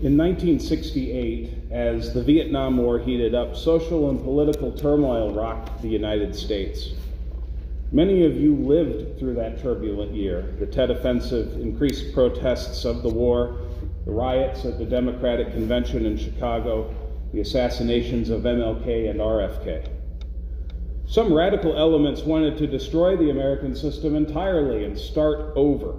In 1968, as the Vietnam War heated up, social and political turmoil rocked the United States. Many of you lived through that turbulent year. The Tet Offensive increased protests of the war, the riots at the Democratic Convention in Chicago, the assassinations of MLK and RFK. Some radical elements wanted to destroy the American system entirely and start over.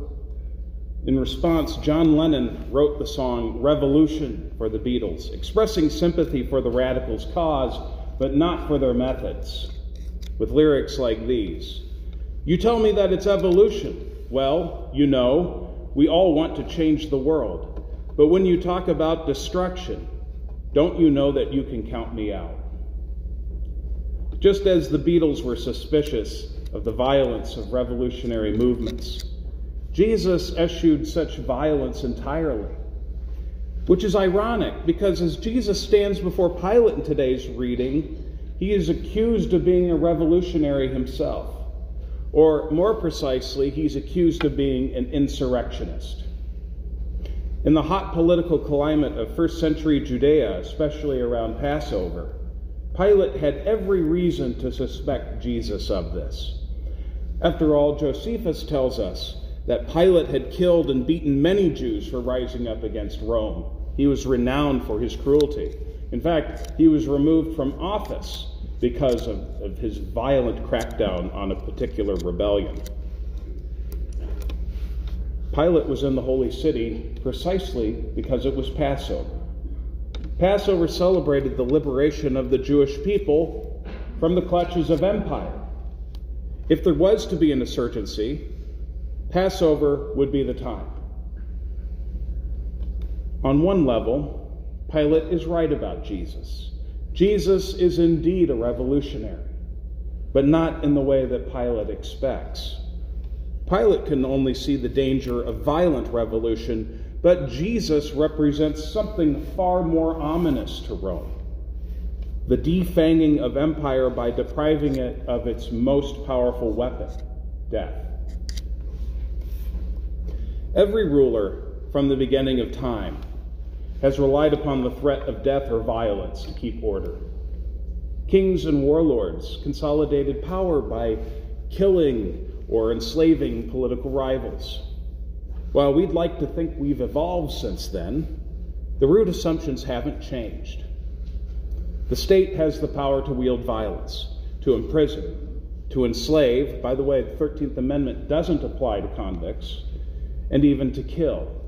In response, John Lennon wrote the song Revolution for the Beatles, expressing sympathy for the radicals' cause, but not for their methods, with lyrics like these You tell me that it's evolution. Well, you know, we all want to change the world. But when you talk about destruction, don't you know that you can count me out? Just as the Beatles were suspicious of the violence of revolutionary movements, Jesus eschewed such violence entirely. Which is ironic because as Jesus stands before Pilate in today's reading, he is accused of being a revolutionary himself. Or more precisely, he's accused of being an insurrectionist. In the hot political climate of first century Judea, especially around Passover, Pilate had every reason to suspect Jesus of this. After all, Josephus tells us that Pilate had killed and beaten many Jews for rising up against Rome. He was renowned for his cruelty. In fact, he was removed from office because of, of his violent crackdown on a particular rebellion. Pilate was in the holy city precisely because it was Passover. Passover celebrated the liberation of the Jewish people from the clutches of empire. If there was to be an insurgency, Passover would be the time. On one level, Pilate is right about Jesus. Jesus is indeed a revolutionary, but not in the way that Pilate expects. Pilate can only see the danger of violent revolution, but Jesus represents something far more ominous to Rome the defanging of empire by depriving it of its most powerful weapon, death. Every ruler from the beginning of time has relied upon the threat of death or violence to keep order. Kings and warlords consolidated power by killing or enslaving political rivals. While we'd like to think we've evolved since then, the root assumptions haven't changed. The state has the power to wield violence, to imprison, to enslave. By the way, the 13th Amendment doesn't apply to convicts and even to kill.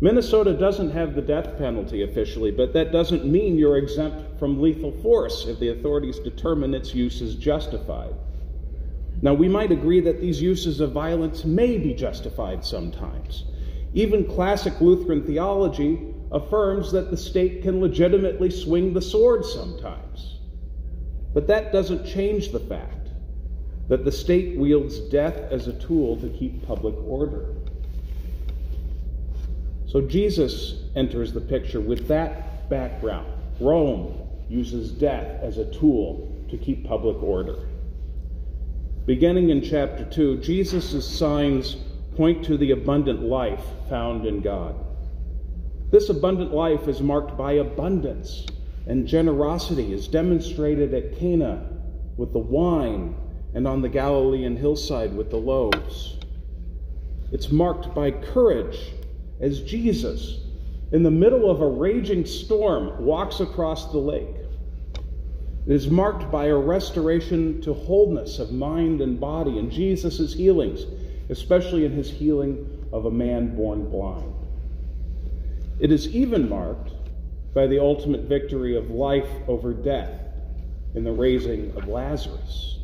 Minnesota doesn't have the death penalty officially, but that doesn't mean you're exempt from lethal force if the authorities determine its use is justified. Now, we might agree that these uses of violence may be justified sometimes. Even classic Lutheran theology affirms that the state can legitimately swing the sword sometimes. But that doesn't change the fact that the state wields death as a tool to keep public order. So Jesus enters the picture with that background. Rome uses death as a tool to keep public order. Beginning in chapter 2, Jesus' signs point to the abundant life found in God. This abundant life is marked by abundance, and generosity is demonstrated at Cana with the wine and on the Galilean hillside with the loaves. It's marked by courage as Jesus, in the middle of a raging storm, walks across the lake. It is marked by a restoration to wholeness of mind and body in Jesus' healings, especially in his healing of a man born blind. It is even marked by the ultimate victory of life over death in the raising of Lazarus.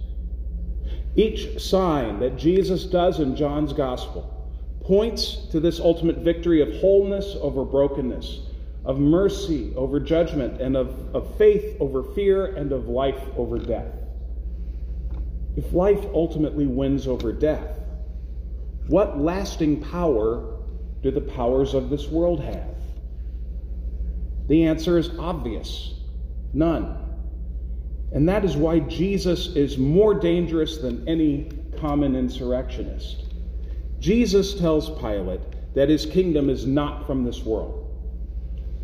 Each sign that Jesus does in John's gospel points to this ultimate victory of wholeness over brokenness, of mercy over judgment, and of, of faith over fear, and of life over death. If life ultimately wins over death, what lasting power do the powers of this world have? The answer is obvious none. And that is why Jesus is more dangerous than any common insurrectionist. Jesus tells Pilate that his kingdom is not from this world.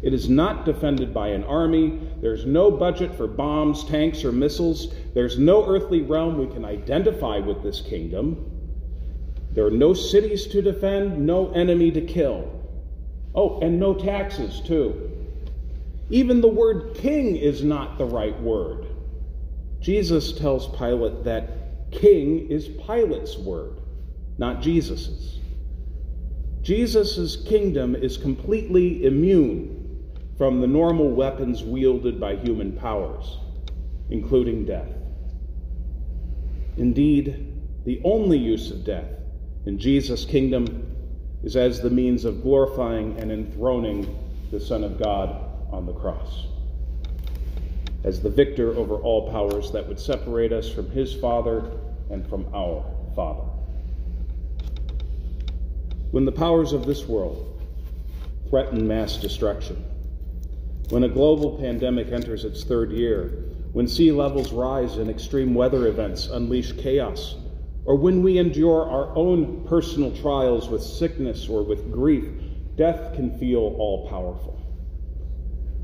It is not defended by an army. There's no budget for bombs, tanks, or missiles. There's no earthly realm we can identify with this kingdom. There are no cities to defend, no enemy to kill. Oh, and no taxes, too. Even the word king is not the right word. Jesus tells Pilate that king is Pilate's word, not Jesus's. Jesus's kingdom is completely immune from the normal weapons wielded by human powers, including death. Indeed, the only use of death in Jesus' kingdom is as the means of glorifying and enthroning the Son of God on the cross. As the victor over all powers that would separate us from his Father and from our Father. When the powers of this world threaten mass destruction, when a global pandemic enters its third year, when sea levels rise and extreme weather events unleash chaos, or when we endure our own personal trials with sickness or with grief, death can feel all powerful.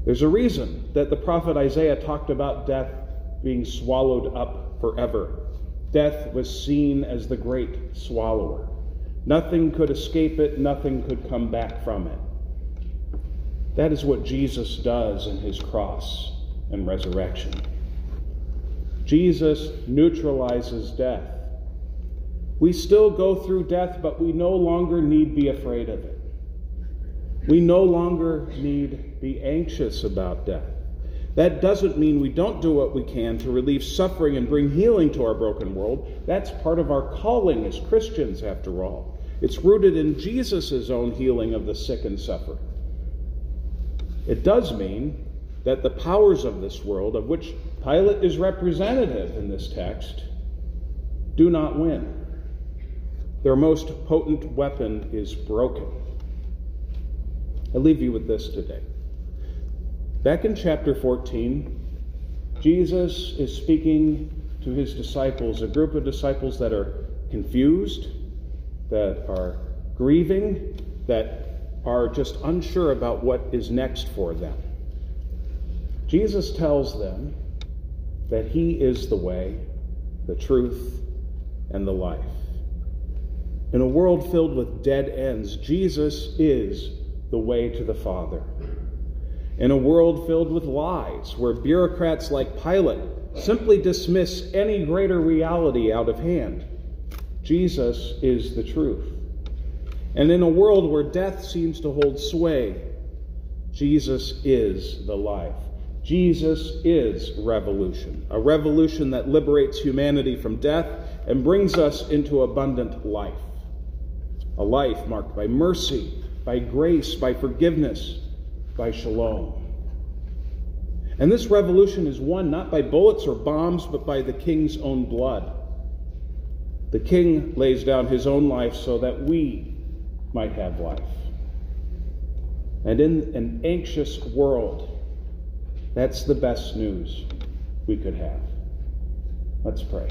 There's a reason that the prophet Isaiah talked about death being swallowed up forever. Death was seen as the great swallower. Nothing could escape it, nothing could come back from it. That is what Jesus does in his cross and resurrection. Jesus neutralizes death. We still go through death, but we no longer need be afraid of it. We no longer need be anxious about death. That doesn't mean we don't do what we can to relieve suffering and bring healing to our broken world. That's part of our calling as Christians, after all. It's rooted in Jesus' own healing of the sick and suffering. It does mean that the powers of this world, of which Pilate is representative in this text, do not win. Their most potent weapon is broken. I leave you with this today. Back in chapter 14, Jesus is speaking to his disciples, a group of disciples that are confused, that are grieving, that are just unsure about what is next for them. Jesus tells them that he is the way, the truth, and the life. In a world filled with dead ends, Jesus is the way to the Father. In a world filled with lies, where bureaucrats like Pilate simply dismiss any greater reality out of hand, Jesus is the truth. And in a world where death seems to hold sway, Jesus is the life. Jesus is revolution, a revolution that liberates humanity from death and brings us into abundant life. A life marked by mercy, by grace, by forgiveness, by shalom. And this revolution is won not by bullets or bombs, but by the king's own blood. The king lays down his own life so that we might have life. And in an anxious world, that's the best news we could have. Let's pray.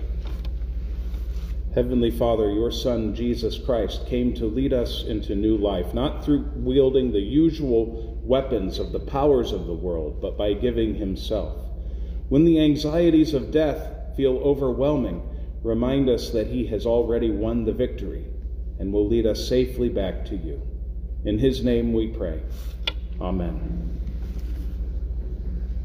Heavenly Father, your Son, Jesus Christ, came to lead us into new life, not through wielding the usual weapons of the powers of the world, but by giving himself. When the anxieties of death feel overwhelming, remind us that he has already won the victory and will lead us safely back to you. In his name we pray. Amen.